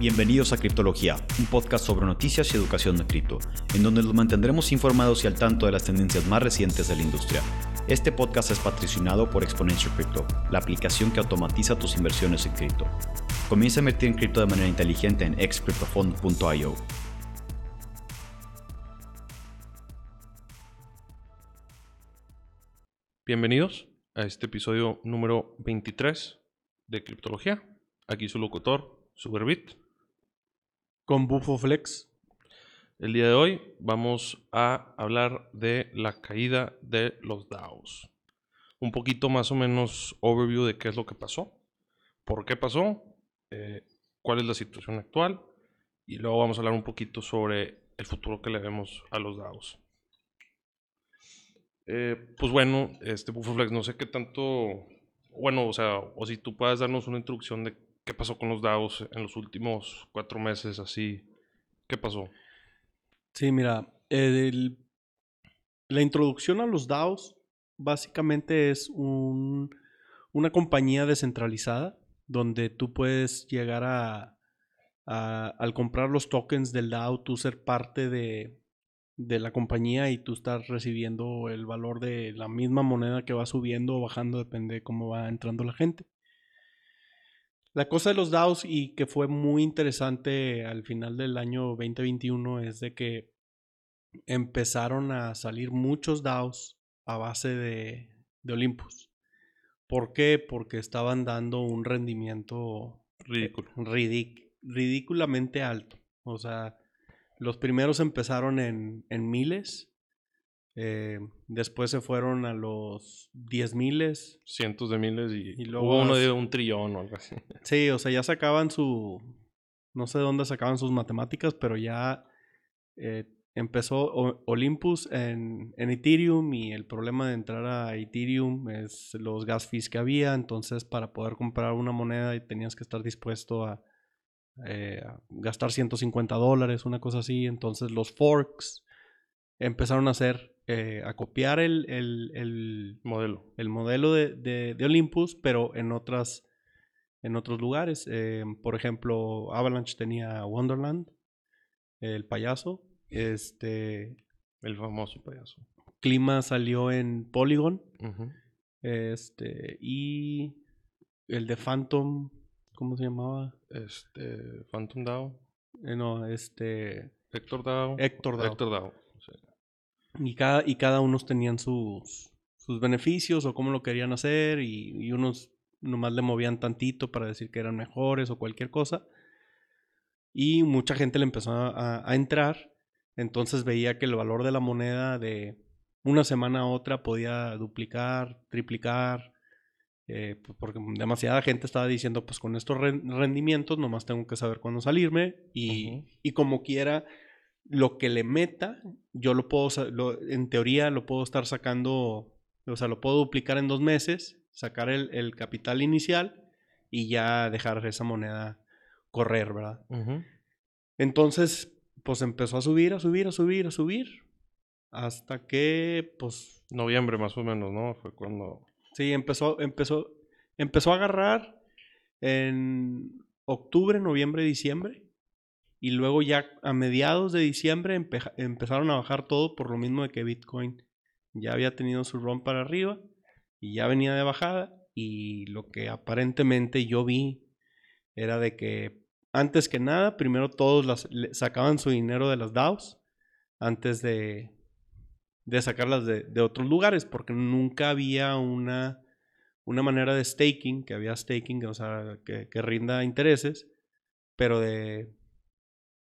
Bienvenidos a Criptología, un podcast sobre noticias y educación de cripto, en donde los mantendremos informados y al tanto de las tendencias más recientes de la industria. Este podcast es patrocinado por Exponential Crypto, la aplicación que automatiza tus inversiones en cripto. Comienza a invertir en cripto de manera inteligente en excryptofund.io. Bienvenidos a este episodio número 23 de Criptología. Aquí su locutor, Superbit. Con Bufo Flex. El día de hoy vamos a hablar de la caída de los DAOs. Un poquito más o menos overview de qué es lo que pasó, por qué pasó, eh, cuál es la situación actual y luego vamos a hablar un poquito sobre el futuro que le vemos a los DAOs. Eh, pues bueno, este Bufo Flex, no sé qué tanto, bueno, o sea, o si tú puedes darnos una introducción de qué pasó con los DAOs en los últimos cuatro meses, así ¿Qué pasó? Sí, mira, la introducción a los DAOs básicamente es un, una compañía descentralizada donde tú puedes llegar a, a, al comprar los tokens del DAO, tú ser parte de, de la compañía y tú estás recibiendo el valor de la misma moneda que va subiendo o bajando, depende de cómo va entrando la gente. La cosa de los DAOs y que fue muy interesante al final del año 2021 es de que empezaron a salir muchos DAOs a base de, de Olympus. ¿Por qué? Porque estaban dando un rendimiento ridículo. ridículamente alto. O sea, los primeros empezaron en, en miles eh, después se fueron a los 10 miles. Cientos de miles y, luego hubo uno de un trillón o algo así. Sí, o sea, ya sacaban su... No sé de dónde sacaban sus matemáticas, pero ya eh, empezó Olympus en, en, Ethereum y el problema de entrar a Ethereum es los gas fees que había. Entonces, para poder comprar una moneda tenías que estar dispuesto a, eh, a gastar 150 dólares, una cosa así. Entonces, los forks empezaron a hacer eh, a copiar el, el, modelo, el modelo de, de, Olympus, pero en, otras, en otros lugares. Eh, por ejemplo, Avalanche tenía Wonderland, el payaso. Este, el famoso payaso. Clima salió en Polygon. Este, y el de Phantom, ¿cómo se llamaba? Este, Phantom DAO. Eh, no, este. Héctor DAO. Héctor DAO. Héctor DAO. Y cada, y cada uno tenían sus, sus beneficios o cómo lo querían hacer y, unos nomás le movían tantito para decir que eran mejores o cualquier cosa. Y mucha gente le empezó a, a, entrar. Entonces veía que el valor de la moneda de una semana a otra podía duplicar, triplicar. Eh, porque demasiada gente estaba diciendo, pues con estos rendimientos nomás tengo que saber cuándo salirme. Y, y como quiera, lo que le meta, yo lo puedo, en teoría lo puedo estar sacando, o sea, lo puedo duplicar en dos meses, sacar el, capital inicial y ya dejar esa moneda correr, ¿verdad? Entonces, pues empezó a subir, a subir, a subir, a subir, hasta que, pues... Noviembre más o menos, ¿no? Fue cuando... Sí, empezó, empezó, empezó a agarrar en octubre, noviembre, diciembre y luego ya a mediados de diciembre empezaron a bajar todo por lo mismo de que Bitcoin ya había tenido su run para arriba y ya venía de bajada. Y lo que aparentemente yo vi era de que antes que nada, primero todos las, sacaban su dinero de las DAOs antes de, de sacarlas de, de, otros lugares, porque nunca había una, una manera de staking, que había staking, que, que rinda intereses, pero de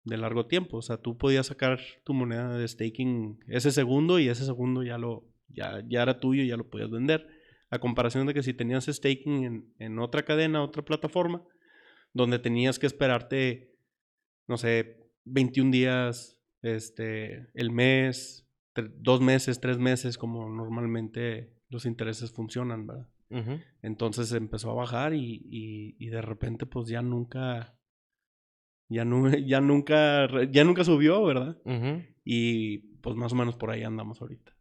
de largo tiempo. O sea, tú podías sacar tu moneda de staking ese segundo y ese segundo ya lo ya, ya era tuyo y ya lo podías vender. A comparación de que si tenías staking en, en otra cadena, otra plataforma, donde tenías que esperarte, no sé, 21 días, este, el mes, dos meses, tres meses, como normalmente los intereses funcionan, ¿verdad? Entonces empezó a bajar y, y, y de repente pues ya nunca ya, no, ya, nunca, ya nunca subió, ¿verdad? Y pues más o menos por ahí andamos ahorita.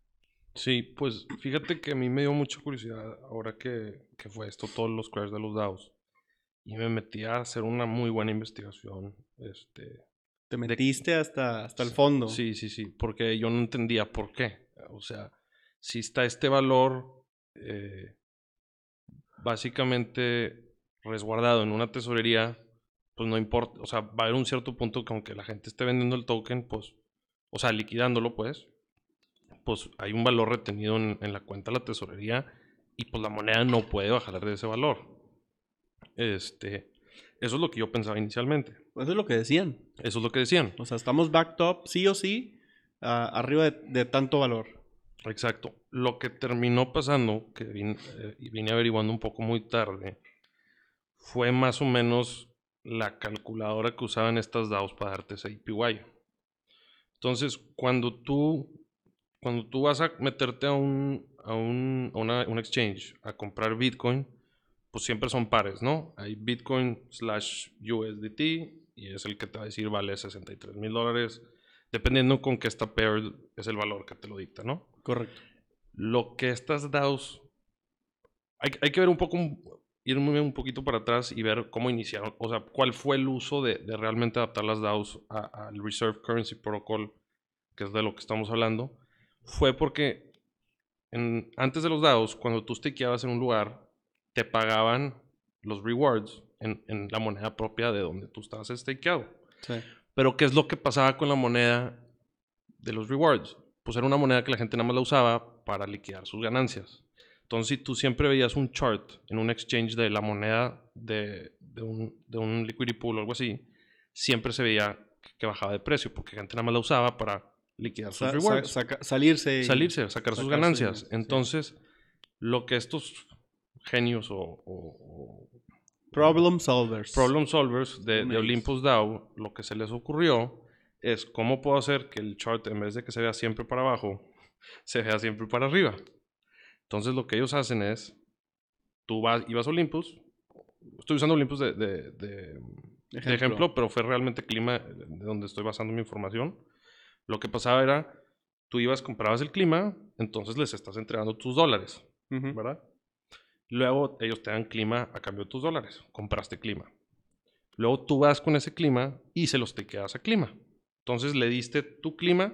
Sí, pues fíjate que a mí me dio mucha curiosidad ahora que, que fue esto, todos los crashes de los DAOs. y me metí a hacer una muy buena investigación. Este, Te metiste hasta, hasta el fondo. Sí, sí, sí, porque yo no entendía por qué. O sea, si está este valor eh, básicamente resguardado en una tesorería, pues no importa, o sea, va a haber un cierto punto que aunque la gente esté vendiendo el token, pues, o sea, liquidándolo, pues, pues hay un valor retenido en, en la cuenta de la tesorería y pues la moneda no puede bajar de ese valor. Este, eso es lo que yo pensaba inicialmente. Eso es lo que decían. Eso es lo que decían. O sea, estamos backed up, sí o sí, arriba de, de tanto valor. Exacto. Lo que terminó pasando, que vine, eh, vine averiguando un poco muy tarde, fue más o menos la calculadora que usaban estas DAOs para darte ese APY. Entonces, cuando tú, cuando tú vas a meterte a un, a un, a una- un exchange a comprar Bitcoin, pues siempre son pares, ¿no? Hay Bitcoin slash USDT y es el que te va a decir vale 63 mil dólares, dependiendo con qué está paired, es el valor que te lo dicta, ¿no? Correcto. lo que estas DAOs. Hay, hay que ver un poco, irme un poquito para atrás y ver cómo iniciaron, o sea, cuál fue el uso de, de realmente adaptar las DAOs al Reserve Currency Protocol, que es de lo que estamos hablando. Fue porque en- antes de los DAOs, cuando tú stakeabas en un lugar, te pagaban los rewards en, en la moneda propia de donde tú estabas stakeado. Sí. Pero ¿qué es lo que pasaba con la moneda de los rewards? Pues era una moneda que la gente nada más la usaba para liquidar sus ganancias. Entonces, si tú siempre veías un chart en un exchange de la moneda de, de un, de un liquidity pool o algo así, siempre se veía que bajaba de precio porque la gente nada más la usaba para liquidar sus Sa- sa- rewards. saca- salirse. Salirse, sacar sus ganancias. sí. Entonces, lo que estos genios o- o- o Problem solvers. problem solvers de, de. Olympus DAO, lo que se les ocurrió es cómo puedo hacer que el chart, en vez de que se vea siempre para abajo, se vea siempre para arriba. Entonces lo que ellos hacen es, tú vas, ibas a Olympus, estoy usando Olympus de, de- de- de ejemplo. pero fue realmente clima de donde estoy basando mi información. Lo que pasaba era, tú ibas, comprabas el clima, entonces les estás entregando tus dólares. ¿verdad? Luego ellos te dan clima a cambio de tus dólares. Compraste clima. Luego tú vas con ese clima y se los te quedas a clima. Entonces le diste tu clima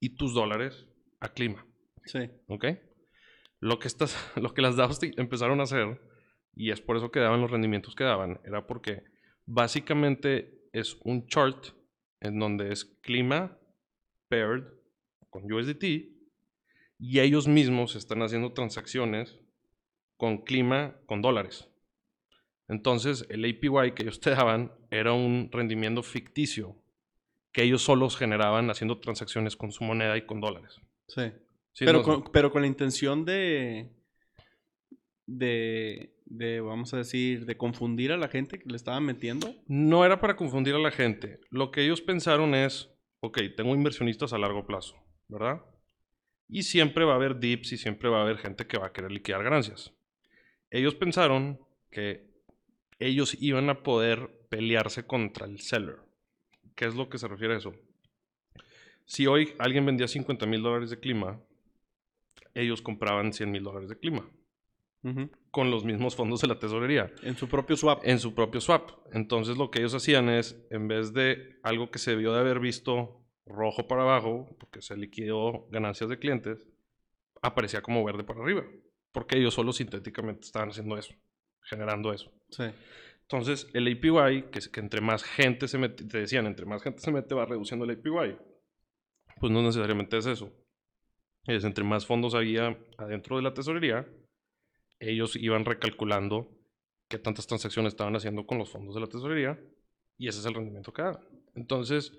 y tus dólares a clima. Sí. ¿Ok? Lo que, estas, lo que las DAOs empezaron a hacer, y es por eso que daban los rendimientos que daban, era porque básicamente es un chart en donde es clima paired con USDT y ellos mismos están haciendo transacciones con clima con dólares. Entonces el APY que ellos te daban era un rendimiento ficticio que ellos solos generaban haciendo transacciones con su moneda y con dólares. Sí. Sí, pero, no- con, pero con la intención de, de, de, vamos a decir, de confundir a la gente que le estaban metiendo. No era para confundir a la gente. Lo que ellos pensaron es, ok, tengo inversionistas a largo plazo, ¿verdad? Y siempre va a haber dips y siempre va a haber gente que va a querer liquidar ganancias. Ellos pensaron que ellos iban a poder pelearse contra el seller. ¿Qué es lo que se refiere a eso? Si hoy alguien vendía 50 mil dólares de clima, ellos compraban 100 mil dólares de clima con los mismos fondos de la tesorería En su propio swap. en su propio swap. Entonces lo que ellos hacían es, en vez de algo que se debió de haber visto rojo para abajo, porque se liquidó ganancias de clientes, aparecía como verde para arriba, porque ellos solo sintéticamente estaban haciendo eso, generando eso. Sí. Entonces el APY, que, es que entre más gente se mete, te decían, entre más gente se mete va reduciendo el APY. Pues no necesariamente es eso. Es entre más fondos había adentro de la tesorería, ellos iban recalculando qué tantas transacciones estaban haciendo con los fondos de la tesorería y ese es el rendimiento que daban. Entonces,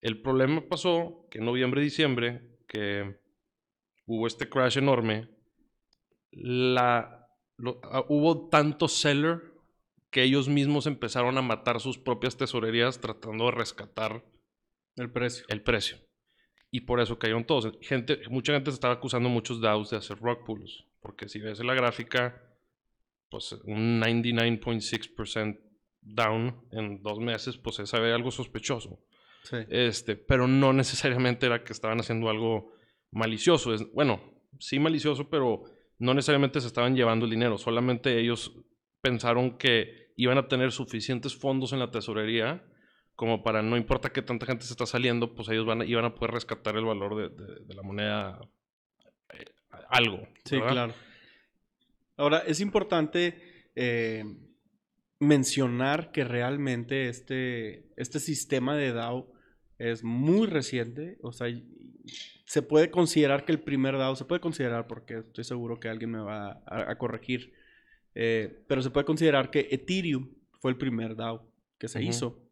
el problema pasó que en noviembre, diciembre, que hubo este crash enorme, la, lo- ah, hubo tanto seller que ellos mismos empezaron a matar sus propias tesorerías tratando de rescatar El precio. el precio. Y por eso cayeron todos. Gente, mucha gente se estaba acusando muchos DAOs de hacer rock pools. Porque si ves la gráfica, pues un 99.6% down en dos meses, pues se ve algo sospechoso. Sí. Este, pero no necesariamente era que estaban haciendo algo malicioso. Es, bueno, sí malicioso, pero no necesariamente se estaban llevando el dinero. Solamente ellos pensaron que iban a tener suficientes fondos en la tesorería como para no importa que tanta gente se está saliendo, pues ellos van a, iban a poder rescatar el valor de, de, la moneda eh, algo. Sí, claro. Ahora, es importante eh, mencionar que realmente este, este sistema de DAO es muy reciente. O sea, se puede considerar que el primer DAO, se puede considerar porque estoy seguro que alguien me va a, corregir, eh, pero se puede considerar que Ethereum fue el primer DAO que se hizo.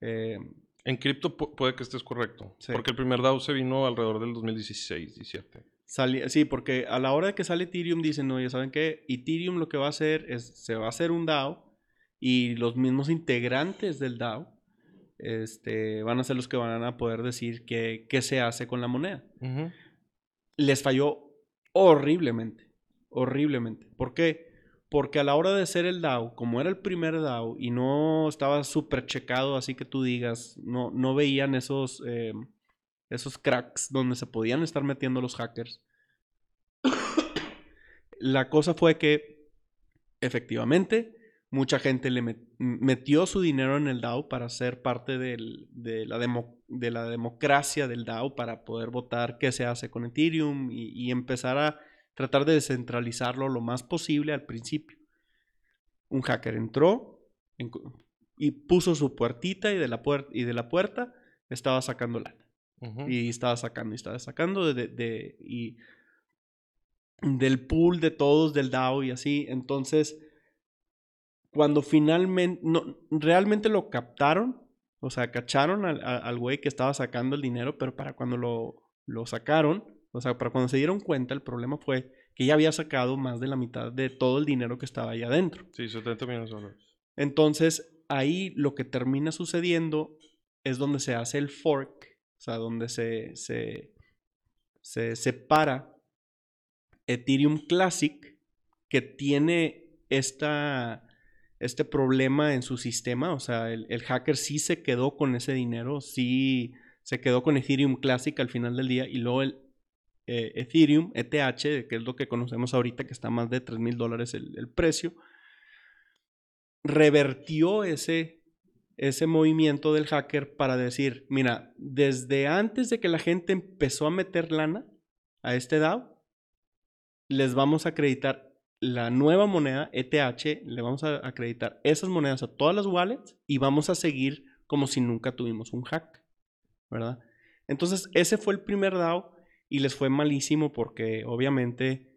Eh, en cripto puede que estés correcto. Porque el primer DAO se vino alrededor del 2016, 17. sí, porque a la hora de que sale Ethereum dicen, no, ya saben que Ethereum lo que va a hacer es, se va a hacer un DAO y los mismos integrantes del DAO este, van a ser los que van a poder decir qué, se hace con la moneda. Les falló horriblemente, horriblemente. ¿Por qué? Porque a la hora de ser el DAO, como era el primer DAO y no estaba súper checado, así que tú digas, no, no veían esos, eh, esos cracks donde se podían estar metiendo los hackers. la cosa fue que, efectivamente, mucha gente le metió su dinero en el DAO para ser parte de, la de, la democracia del DAO, para poder votar qué se hace con Ethereum y empezar a tratar de descentralizarlo lo más posible al principio. Un hacker entró y puso su puertita y de la, y de la puerta estaba sacando lana. Y estaba sacando y estaba sacando de, y del pool de todos, del DAO y así. Entonces, cuando finalmente, no, realmente lo captaron, o sea, cacharon al güey que estaba sacando el dinero, pero para cuando lo, lo sacaron, o sea, para cuando se dieron cuenta, el problema fue que ya había sacado más de la mitad de todo el dinero que estaba ahí adentro. Sí, 70 millones de dólares. Entonces, ahí lo que termina sucediendo es donde se hace el fork, o sea, donde se, se, se separa Ethereum Classic, que tiene esta, este problema en su sistema, o sea, el, el hacker sí se quedó con ese dinero, sí se quedó con Ethereum Classic al final del día y luego el eh, Ethereum, ETH, que es lo que conocemos ahorita, que está más de 3 mil dólares el, precio, revertió ese, ese movimiento del hacker para decir, mira, desde antes de que la gente empezó a meter lana a este DAO, les vamos a acreditar la nueva moneda ETH, le vamos a acreditar esas monedas a todas las wallets y vamos a seguir como si nunca tuvimos un hack, ¿verdad? Entonces, ese fue el primer DAO y les fue malísimo porque obviamente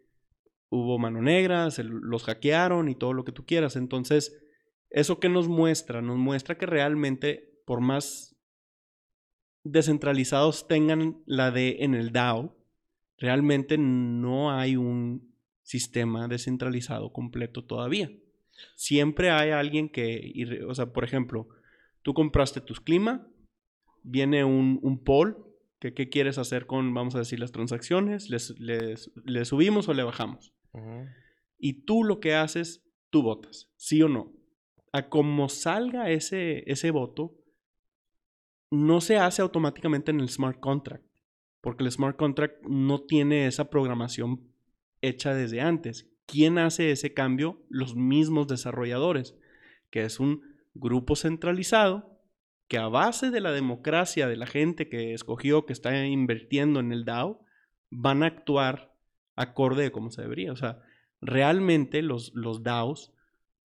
hubo mano negra, se los hackearon y todo lo que tú quieras. Entonces, ¿eso qué nos muestra? Nos muestra que realmente, por más descentralizados tengan la D en el DAO, realmente no hay un sistema descentralizado completo todavía. Siempre hay alguien que, o sea, por ejemplo, tú compraste tus clima, viene un, un poll ¿Qué, quieres hacer con, vamos a decir, las transacciones? ¿Les, subimos o le bajamos? Y tú lo que haces, tú votas, sí o no. A como salga ese, ese voto, no se hace automáticamente en el smart contract, porque el smart contract no tiene esa programación hecha desde antes. ¿Quién hace ese cambio? Los mismos desarrolladores, que es un grupo centralizado que a base de la democracia de la gente que escogió, que está invirtiendo en el DAO, van a actuar acorde de cómo se debería. O sea, realmente los, los DAOs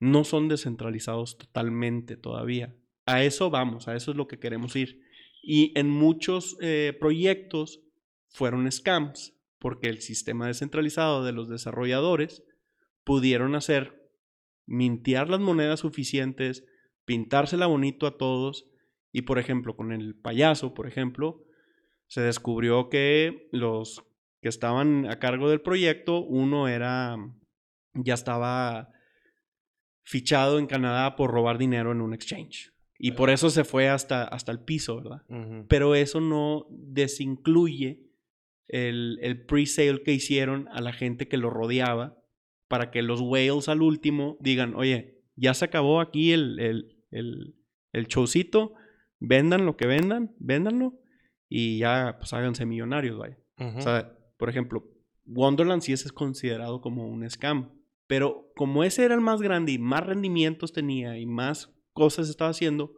no son descentralizados totalmente todavía. A eso vamos, a eso es lo que queremos ir. Y en muchos eh, proyectos fueron scams, porque el sistema descentralizado de los desarrolladores pudieron hacer, mintear las monedas suficientes, pintársela bonito a todos y por ejemplo, con el payaso, por ejemplo, se descubrió que los que estaban a cargo del proyecto, uno era, ya estaba fichado en Canadá por robar dinero en un exchange. Y por eso se fue hasta, hasta el piso, ¿verdad? Pero eso no desincluye el, el pre-sale que hicieron a la gente que lo rodeaba para que los whales al último digan, oye, ya se acabó aquí el, el, el, el showcito, vendan lo que vendan, véndanlo y ya pues háganse millonarios, vaya. O sea, por ejemplo, Wonderland sí es considerado como un scam, Pero como ese era el más grande y más rendimientos tenía y más cosas estaba haciendo,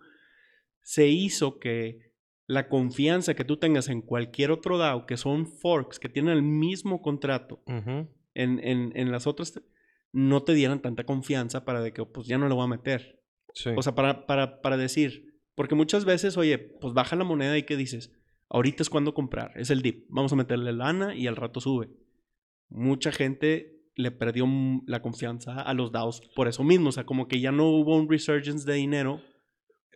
se hizo que la confianza que tú tengas en cualquier otro DAO, que son forks, que tienen el mismo contrato, en, en, en las otras, no te dieran tanta confianza para de que, pues ya no lo voy a meter. Sí. O sea, para, para, para decir, porque muchas veces, oye, pues baja la moneda y ¿qué dices? Ahorita es cuando comprar, es el dip, vamos a meterle lana y al rato sube. Mucha gente le perdió la confianza a los DAOs por eso mismo, o sea, como que ya no hubo un resurgence de dinero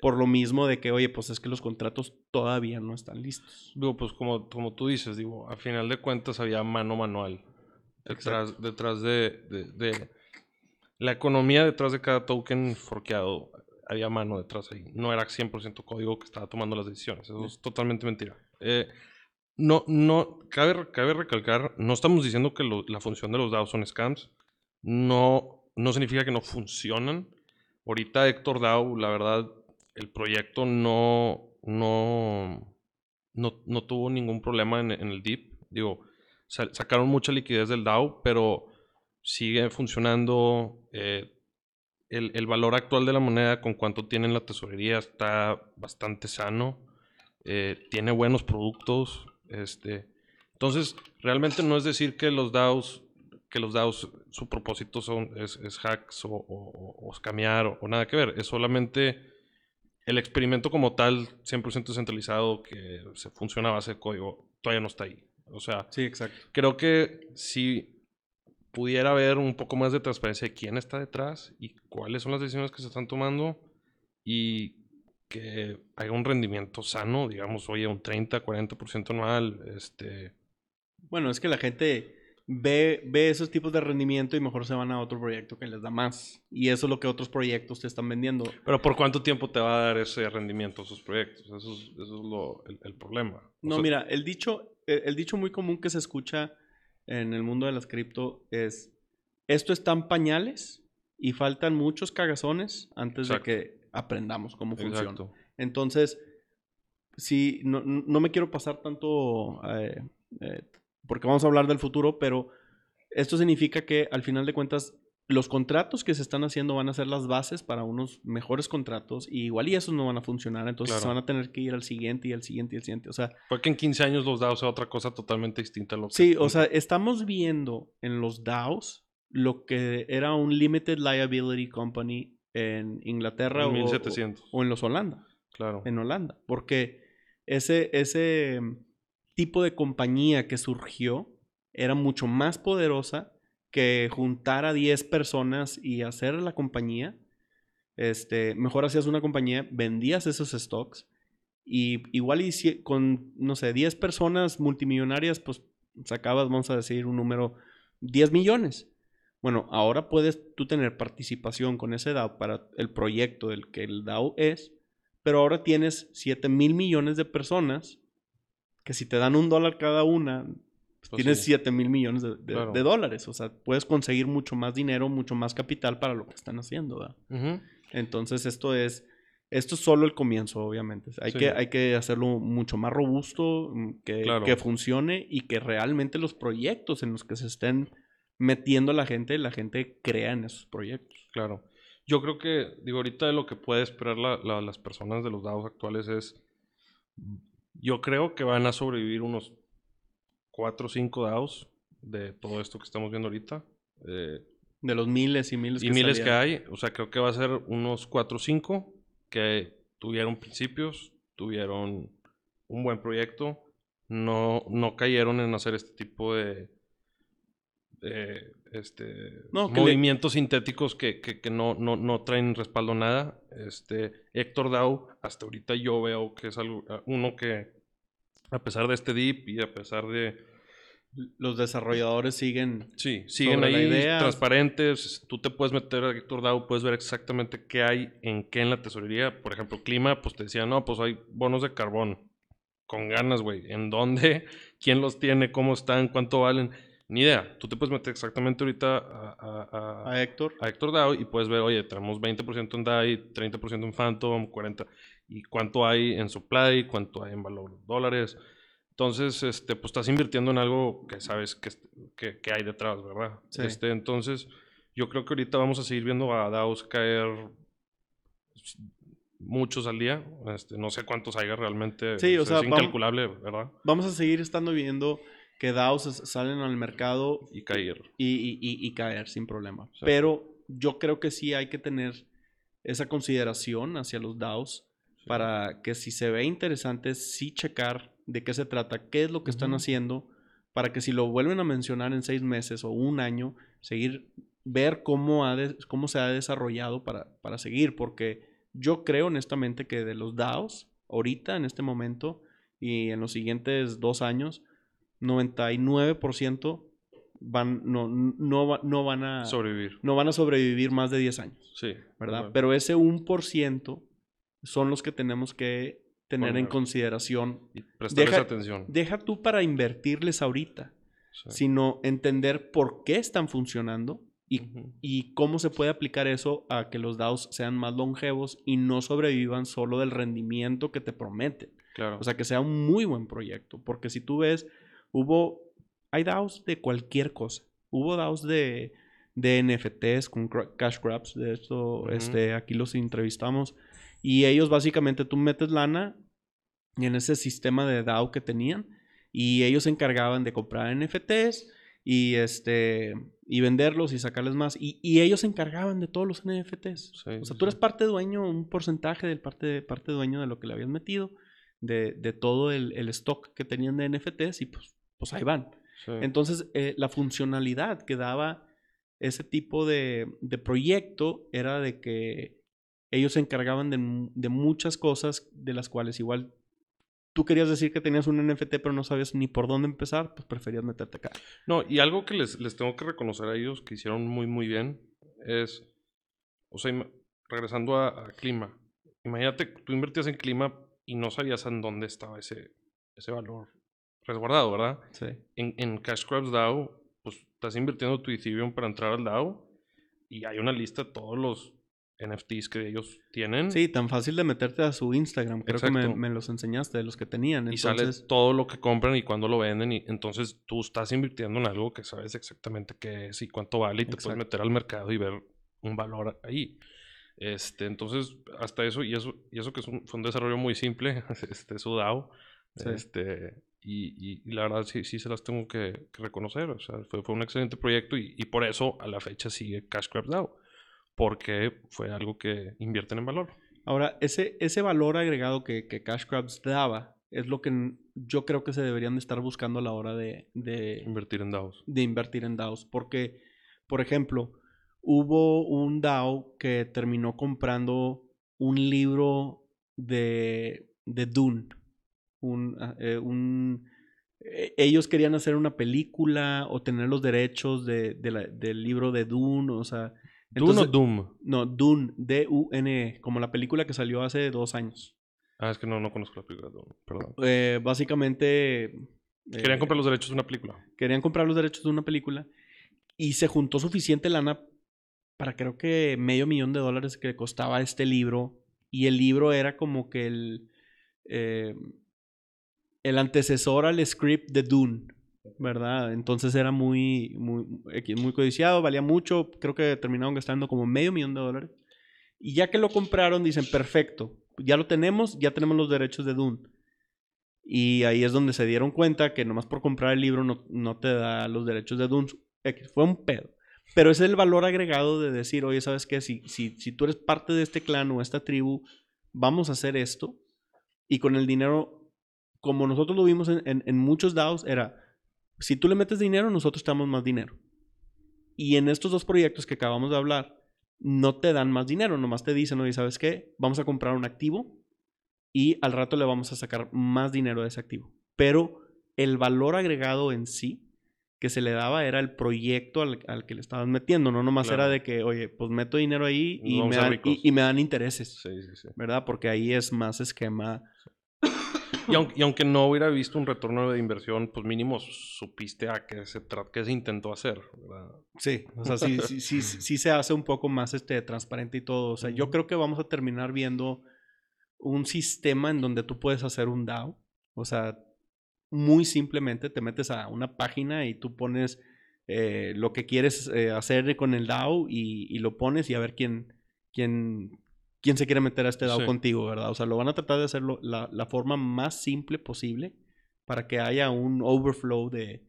por lo mismo de que, oye, pues es que los contratos todavía no están listos. Digo, pues como, como tú dices, digo, a final de cuentas había mano manual detrás, detrás de, de- de la economía detrás de cada token forqueado. Había mano detrás ahí. No era 100% código que estaba tomando las decisiones. Eso es totalmente mentira. Eh, no, no, cabe, cabe recalcar, no estamos diciendo que lo- la función de los DAOs son scams. No, no significa que no funcionan. Ahorita Héctor DAO, la verdad, el proyecto no, no, no, no tuvo ningún problema en, en el DIP. Digo, sa- sacaron mucha liquidez del DAO, pero sigue funcionando. eh, el, el valor actual de la moneda con cuánto tiene en la tesorería está bastante sano. eh, tiene buenos productos. Este, entonces, realmente no es decir que los DAOs, que los DAOs, su propósito son, es, es hacks o, o, o- o, o nada que ver. Es solamente el experimento como tal, 100% descentralizado, que se funciona a base de código, todavía no está ahí. O sea, Sí, exacto. creo que si pudiera haber un poco más de transparencia de quién está detrás y cuáles son las decisiones que se están tomando y que haya un rendimiento sano, digamos, oye, un 30, 40% anual, este, Bueno, es que la gente ve, ve esos tipos de rendimiento y mejor se van a otro proyecto que les da más. Y eso es lo que otros proyectos te están vendiendo. pero ¿por cuánto tiempo te va a dar ese rendimiento a sus proyectos? Eso es, eso es lo, el, el problema. O No, sea, mira, el dicho, el, el dicho muy común que se escucha en el mundo de las cripto es, esto está en pañales y faltan muchos cagazones antes Exacto. de que aprendamos cómo funciona. Exacto. Entonces, sí, no, no me quiero pasar tanto, eh, eh, porque vamos a hablar del futuro, pero esto significa que al final de cuentas los contratos que se están haciendo van a ser las bases para unos mejores contratos y igual y esos no van a funcionar, entonces se van a tener que ir al siguiente y al siguiente y al siguiente. O sea, Fue que en 15 años los DAOs sea otra cosa totalmente distinta a lo que... sí, o sea, estamos viendo en los DAOs lo que era un Limited Liability Company en Inglaterra En o- 1700. o en los Holanda Claro. en Holanda. Porque ese, ese mm, tipo de compañía que surgió era mucho más poderosa que juntar a 10 personas y hacer la compañía. Este, mejor hacías una compañía, vendías esos stocks y igual y con, no sé, 10 personas multimillonarias, pues sacabas, vamos a decir, un número, 10 millones. Bueno, ahora puedes tú tener participación con ese DAO para el proyecto del que el DAO es, pero ahora tienes 7 mil millones de personas que si te dan un dólar cada una, pues tienes sí. 7 mil millones de, de- Claro. de dólares. O sea, puedes conseguir mucho más dinero, mucho más capital para lo que están haciendo. ¿verdad? Entonces esto es, esto es solo el comienzo, obviamente. Hay, Sí. que, hay que hacerlo mucho más robusto, mm, que, Claro. que funcione y que realmente los proyectos en los que se estén metiendo la gente, la gente crea en esos proyectos. Claro. Yo creo que, digo, ahorita lo que puede esperar la- la- las personas de los DAOs actuales es. Yo creo que van a sobrevivir unos 4 o 5 DAOs de todo esto que estamos viendo ahorita. Eh, De los miles y miles y que miles que hay. O sea, creo que va a ser unos 4 o 5 que tuvieron principios, tuvieron un buen proyecto, no, no cayeron en hacer este tipo de. de, este, No, que le- movimientos sintéticos que, que- que no, no, no traen respaldo nada. Este, Héctor Dow, hasta ahorita yo veo que es algo, uno que, a pesar de este dip y a pesar de, Los desarrolladores siguen Sí, siguen ahí idea. transparentes. Tú te puedes meter a Héctor DAO, puedes ver exactamente qué hay en qué en la tesorería. Por ejemplo, clima, pues te decía, no, pues hay bonos de carbón. Con ganas, güey. ¿En dónde? ¿Quién los tiene? ¿Cómo están? ¿Cuánto valen? Ni idea. Tú te puedes meter exactamente ahorita a, a- a- a Héctor. a Héctor DAO y puedes ver, oye, tenemos 20% en DAI, 30% en Phantom, 40%. ¿Y cuánto hay en supply? ¿Cuánto hay en valor dólares? Entonces, este, pues estás invirtiendo en algo que sabes que, que, que hay detrás, ¿verdad? Sí. Este, entonces, Yo creo que ahorita vamos a seguir viendo a DAOs caer muchos al día. Este, no sé cuántos haya realmente. Sí, o sea, es vamos- incalculable, ¿verdad? Vamos a seguir estando viendo que DAOs salen al mercado Y caer. y, y- y- y caer sin problema. Sí. Pero yo creo que sí hay que tener esa consideración hacia los DAOs para que si se ve interesante, sí checar de qué se trata, qué es lo que están haciendo, para que si lo vuelven a mencionar en seis meses o un año, seguir, ver cómo, ha de- cómo se ha desarrollado para, para seguir, porque yo creo honestamente que de los DAOs, ahorita, en este momento, y en los siguientes dos años, 99% van, no, no, no van a Sobrevivir. no van a sobrevivir más de 10 años, Sí. ¿verdad? Bueno, Pero ese 1% son los que tenemos que tener en consideración. y prestarles deja- atención. Deja tú para invertirles ahorita, Sí. sino entender por qué están funcionando y, cómo se puede aplicar eso a que los DAOs sean más longevos y no sobrevivan solo del rendimiento que te prometen. Claro. O sea, que sea un muy buen proyecto. Porque si tú ves, hubo, hay DAOs de cualquier cosa. Hubo DAOs de, de NFTs con cash grabs. De esto, este, aquí los entrevistamos. Y ellos básicamente, tú metes lana en ese sistema de DAO que tenían. Y ellos se encargaban de comprar NFTs y, este, y venderlos y sacarles más. Y, y ellos se encargaban de todos los NFTs. Sí, o sea, sí, tú eres parte dueño, un porcentaje del parte, parte dueño de lo que le habías metido de, de todo el, el stock que tenían de NFTs y pues, pues ahí van. Sí. Entonces, eh, la funcionalidad que daba ese tipo de, de proyecto era de que ellos se encargaban de, de muchas cosas de las cuales igual tú querías decir que tenías un NFT pero no sabías ni por dónde empezar, pues preferías meterte acá. No, y algo que les, les tengo que reconocer a ellos que hicieron muy, muy bien es, o sea, regresando a, a clima, imagínate, tú invertías en clima y no sabías en dónde estaba ese, ese valor resguardado, ¿verdad? Sí. En, en Cash DAO, pues estás invirtiendo tu Ethereum para entrar al DAO y hay una lista de todos los NFTs que ellos tienen Sí, tan fácil de meterte a su Instagram. Creo que me, Exacto. me los enseñaste de los que tenían. y Entonces, sale todo lo que compran y cuándo lo venden y entonces tú estás invirtiendo en algo que sabes exactamente qué es y cuánto vale y te Exacto. puedes meter al mercado y ver un valor ahí. Este, entonces, hasta eso, y eso, y eso que es un- fue un desarrollo muy simple, este, su DAO, Sí. este, y, y- y la verdad sí, sí se las tengo que, que reconocer, o sea, fue, fue un excelente proyecto y, y por eso a la fecha sigue Cash Crab DAO, porque fue algo que invierten en valor. Ahora, ese, ese valor agregado que, que Cash Crabs daba es lo que yo creo que se deberían de estar buscando a la hora de, de, Invertir en DAOs. de invertir en DAOs. Porque, por ejemplo, hubo un DAO que terminó comprando un libro de, de Dune. Un, ah, eh, un- eh, ellos querían hacer una película o tener los derechos de, de la- del libro de Dune. O sea, ¿Dune o Doom? no, Dune, D-U-N-E, como la película que salió hace dos años. Ah, es que no, no conozco la película de Doom, perdón. Eh, básicamente... Querían eh, comprar los derechos de una película. querían comprar los derechos de una película y se juntó suficiente lana para creo que medio millón de dólares que costaba este libro y el libro era como que el eh, el antecesor al script de Dune, ¿verdad? Entonces era muy muy muy codiciado, valía mucho, creo que terminaron gastando como medio millón de dólares y ya que lo compraron dicen perfecto, ya lo tenemos, ya tenemos los derechos de Dune. Y ahí es donde se dieron cuenta que nomás por comprar el libro no, no te da los derechos de Dune. Fue un pedo. Pero es el valor agregado de decir, oye, ¿sabes qué? Si, si, si tú eres parte de este clan o esta tribu, vamos a hacer esto. Y con el dinero, como nosotros lo vimos en, en- en muchos DAOs, era, si tú le metes dinero, nosotros te damos más dinero. Y en estos dos proyectos que acabamos de hablar, no te dan más dinero, nomás te dicen, oye, ¿sabes qué? Vamos a comprar un activo y al rato le vamos a sacar más dinero de ese activo. Pero el valor agregado en sí que se le daba era el proyecto al, al que le estabas metiendo, no nomás Claro. era de que, oye, pues meto dinero ahí y me, dan, y me dan intereses, Sí, sí, sí. ¿verdad? Porque ahí es más esquema. Y aunque, y aunque no hubiera visto un retorno de inversión, pues mínimo supiste a qué se, qué se intentó hacer, ¿verdad? Sí, o sea, sí, sí, sí, sí se hace un poco más este, transparente y todo. O sea, yo creo que vamos a terminar viendo un sistema en donde tú puedes hacer un DAO. O sea, muy simplemente te metes a una página y tú pones eh, lo que quieres eh, hacer con el DAO y, y lo pones y a ver quién, quién, quién se quiere meter a este DAO Sí. contigo, ¿verdad? O sea, lo van a tratar de hacerlo la, la forma más simple posible para que haya un overflow de,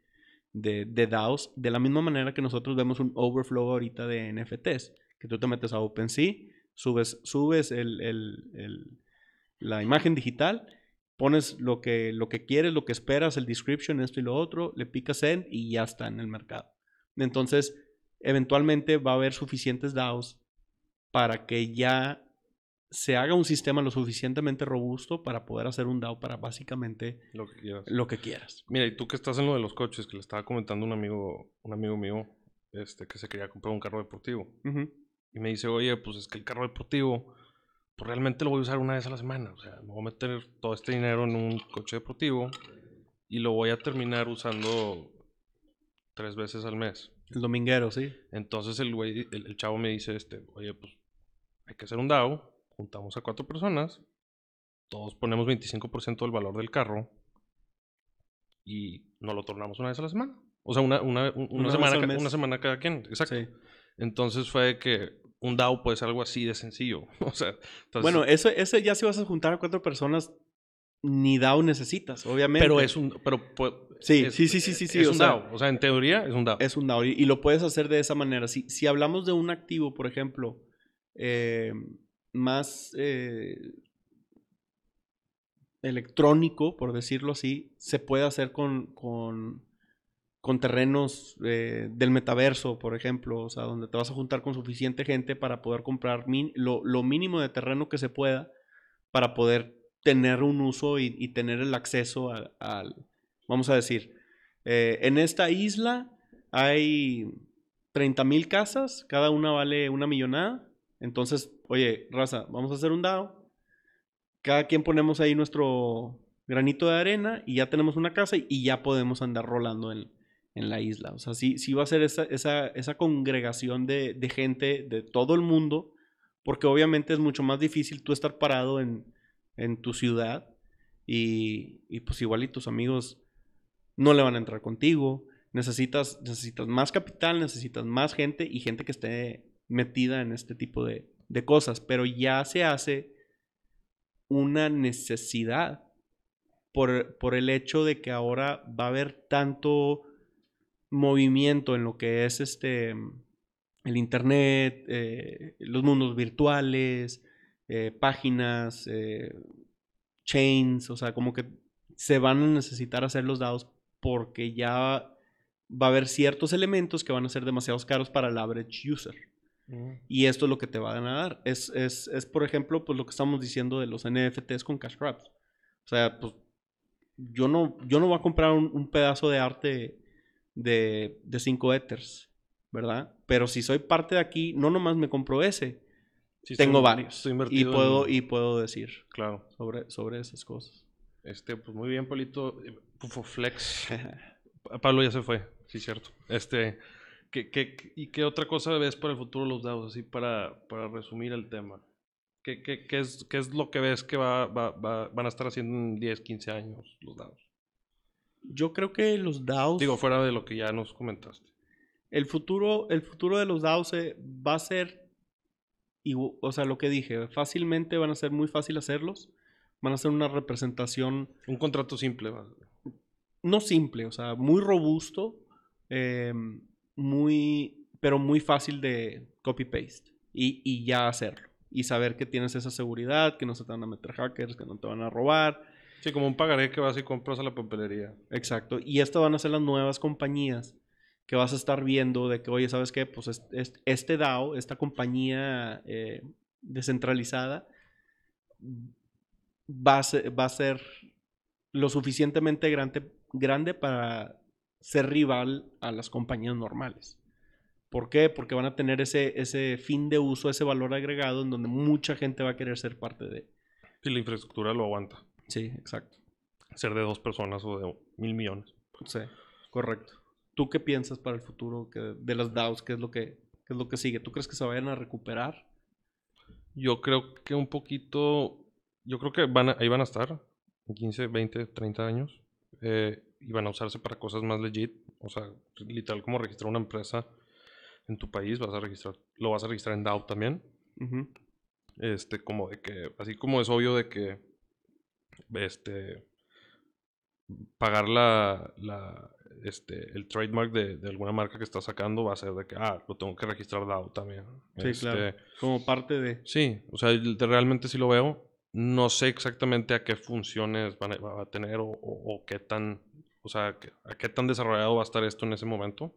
de, de DAOs, de la misma manera que nosotros vemos un overflow ahorita de NFTs, que tú te metes a OpenSea, subes, subes el, el- el- la imagen digital, pones lo que, lo que quieres, lo que esperas, el description, esto y lo otro, le picas send y ya está en el mercado. Entonces, eventualmente va a haber suficientes DAOs para que ya se haga un sistema lo suficientemente robusto para poder hacer un DAO para básicamente Lo que quieras. lo que quieras. Mira, y tú que estás en lo de los coches, que le estaba comentando un amigo, un amigo mío, este, que se quería comprar un carro deportivo. Y me dice, oye, pues es que el carro deportivo, pues realmente lo voy a usar una vez a la semana. O sea, me voy a meter todo este dinero en un coche deportivo y lo voy a terminar usando tres veces al mes. El dominguero, sí. Entonces el güey, el, el chavo me dice, este, oye, pues hay que hacer un DAO, juntamos a cuatro personas, todos ponemos 25% del valor del carro y nos lo tornamos una vez a la semana. O sea, una, una, un- una semana, una semana cada quien. Exacto. Sí. Entonces fue que un DAO puede ser algo así de sencillo. O sea, entonces- Bueno, eso, ese ya si vas a juntar a cuatro personas, ni DAO necesitas, obviamente. pero es un... Pero, Sí, es- sí, sí, sí, sí, sí, Es o un sea, DAO. O sea, en teoría es un DAO. Es un DAO y, y lo puedes hacer de esa manera. Si, si hablamos de un activo, por ejemplo, eh, más eh, electrónico, por decirlo así, se puede hacer con, con, con terrenos eh, del metaverso, por ejemplo, o sea, donde te vas a juntar con suficiente gente para poder comprar lo, lo mínimo de terreno que se pueda para poder tener un uso y, tener el acceso al, vamos a decir, eh, en esta isla hay 30 mil casas, cada una vale una millonada. Entonces, oye, raza, vamos a hacer un DAO. Cada quien ponemos ahí nuestro granito de arena y ya tenemos una casa y, ya podemos andar rolando en, en la isla. O sea, sí, sí va a ser esa, esa, esa congregación de, de gente de todo el mundo, porque obviamente es mucho más difícil tú estar parado en, en tu ciudad y, y pues igual y tus amigos no le van a entrar contigo. Necesitas, necesitas más capital, necesitas más gente y gente que esté metida en este tipo de, de cosas. Pero ya se hace una necesidad por, por el hecho de que ahora va a haber tanto movimiento en lo que es este el internet, eh, los mundos virtuales, eh, páginas, eh, chains, o sea, como que se van a necesitar hacer los dados porque ya va a haber ciertos elementos que van a ser demasiado caros para el average user. Mm. Y esto es lo que te van a dar. Es, es, es, por ejemplo, pues lo que estamos diciendo de los NFTs con Cash Wraps. O sea, pues yo no, yo no voy a comprar un, un pedazo de arte de, de 5 Ethers, ¿verdad? Pero si soy parte de aquí, no nomás me compro ese, Sí, tengo estoy- varios. estoy Y en- puedo, y puedo decir Claro. sobre, sobre esas cosas. Este, pues muy bien, Polito. Eh, Pufo Flex. Pa- Pablo ya se fue, sí, cierto. Este, ¿qué, qué, ¿Y qué otra cosa ves para el futuro de los dados? Así para, para resumir el tema. ¿Qué, qué, qué es, qué es lo que ves que va, va- va- van a estar haciendo en 10, 15 años los dados? Yo creo que los DAOs... Digo, fuera de lo que ya nos comentaste. el futuro, el futuro de los DAOs eh, va a ser, igu- o sea, lo que dije, fácilmente van a ser muy fácil hacerlos. Van a ser una representación Un contrato simple. no simple, o sea, muy robusto, eh, muy, pero muy fácil de copy-paste y, y ya hacerlo. Y saber que tienes esa seguridad, que no se te van a meter hackers, que no te van a robar. Sí, como un pagaré que vas y compras a la papelería. Exacto. Y estas van a ser las nuevas compañías que vas a estar viendo de que, oye, ¿sabes qué? Pues es- es- este DAO, esta compañía eh, descentralizada, va a, ser, va a ser lo suficientemente grande, grande para ser rival a las compañías normales. ¿Por qué? Porque van a tener ese, ese fin de uso, ese valor agregado en donde mucha gente va a querer ser parte de. Si la infraestructura lo aguanta. Sí, exacto. Ser de dos personas o de mil millones. Sí, correcto. ¿Tú qué piensas para el futuro de las DAOs? ¿Qué es, lo que, qué es lo que sigue? ¿Tú crees que se vayan a recuperar? Yo creo que un poquito. Yo creo que van a- ahí van a estar en 15, 20, 30 años. eh, y van a usarse para cosas más legit. O sea, literal como registrar una empresa en tu país, vas a registrar, lo vas a registrar en DAO también. Este, como de que, así como es obvio de que, este, pagar la, la este, el trademark de, de alguna marca que estás sacando va a ser de que, ah, lo tengo que registrar DAO también. Sí, claro. Este, Como parte de... Sí, o sea, realmente sí lo veo. No sé exactamente a qué funciones van a, va a tener o, o- o qué tan, o sea, a qué tan desarrollado va a estar esto en ese momento.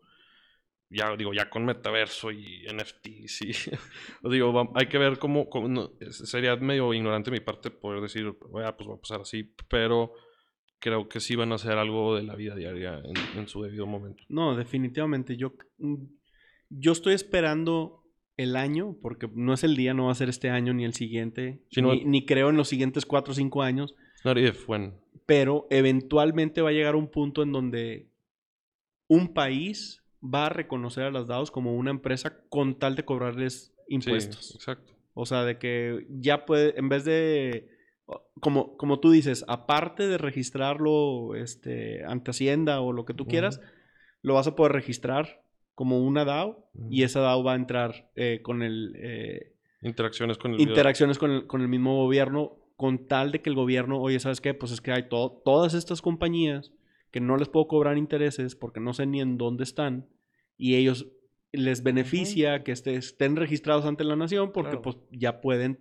Ya digo, ya con metaverso y NFTs y os digo, va- hay que ver cómo, cómo- no, sería medio ignorante de mi parte poder decir, "Ah, pues va a pasar así, pero creo que sí van a hacer algo de la vida diaria en, en su debido momento. No, definitivamente. Yo, mm, yo estoy esperando el año, porque no es el día, no va a ser este año ni el siguiente, Sí, no- ni, ni creo en los siguientes cuatro o cinco años, Not if, when. Pero eventualmente va a llegar un punto en donde un país va a reconocer a las DAOs como una empresa con tal de cobrarles Sí, impuestos. exacto. O sea, de que ya puede, en vez de, como, como tú dices, aparte de registrarlo este, ante Hacienda o lo que tú quieras, lo vas a poder registrar como una DAO y Ujú. esa DAO va a entrar eh, con el... eh, Interacciones con el interacciones con el, con el mismo gobierno con tal de que el gobierno, oye, ¿sabes qué? Pues es que hay to- todas estas compañías que no les puedo cobrar intereses porque no sé ni en dónde están y ellos les beneficia que este- estén registrados ante la nación porque Claro. pues ya pueden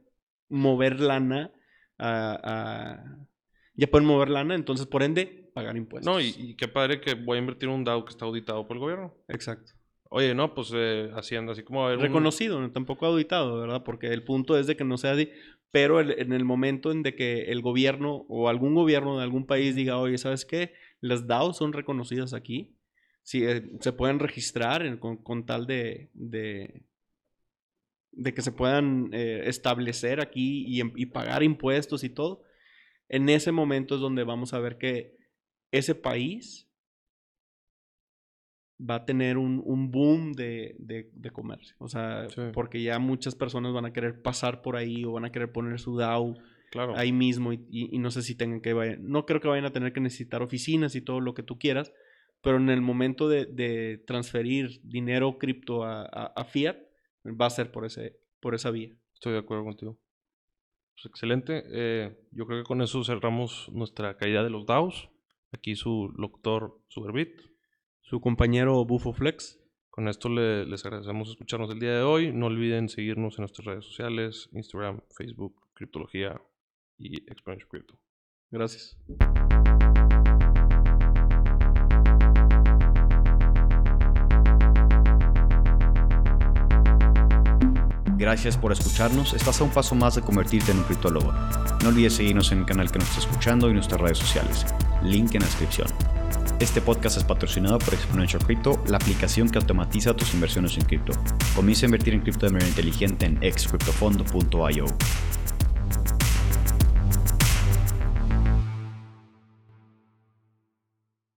mover lana a, a- ya pueden mover lana, entonces por ende pagar impuestos. No, y, y qué padre que voy a invertir un DAO que está auditado por el gobierno. Exacto. Oye, no, pues eh, haciendo así como a ver un- reconocido, no, tampoco auditado, ¿verdad? Porque el punto es de que no sea así, pero el- en el momento en de que el gobierno o algún gobierno de algún país diga, oye, ¿sabes qué? Las DAO son reconocidas aquí, sí, eh, se pueden registrar en- con, con tal de, de, de que se puedan eh, establecer aquí y, em- y pagar impuestos y todo, en ese momento es donde vamos a ver que ese país va a tener un, un boom de, de- de comercio. O sea, Sí. porque ya muchas personas van a querer pasar por ahí o van a querer poner su DAO Claro. ahí mismo y, y- y no sé si tengan que vayan, no creo que vayan a tener que necesitar oficinas y todo lo que tú quieras, pero en el momento de, de transferir dinero cripto a, a- a fiat, va a ser por, ese, por esa vía. Estoy de acuerdo contigo. Pues excelente. Eh, yo creo que con eso cerramos nuestra caída de los DAOs. Aquí su locutor Superbit. Su compañero Bufo Flex. Con esto le- les agradecemos escucharnos el día de hoy. No olviden seguirnos en nuestras redes sociales, Instagram, Facebook, Criptología y Exponential Crypto. Gracias. Gracias por escucharnos. Estás a un paso más de convertirte en un criptólogo. No olvides seguirnos en el canal que nos está escuchando y nuestras redes sociales. Link en la descripción. Este podcast es patrocinado por Exponential Crypto, la aplicación que automatiza tus inversiones en cripto. Comienza a invertir en cripto de manera inteligente en excryptofondo.io.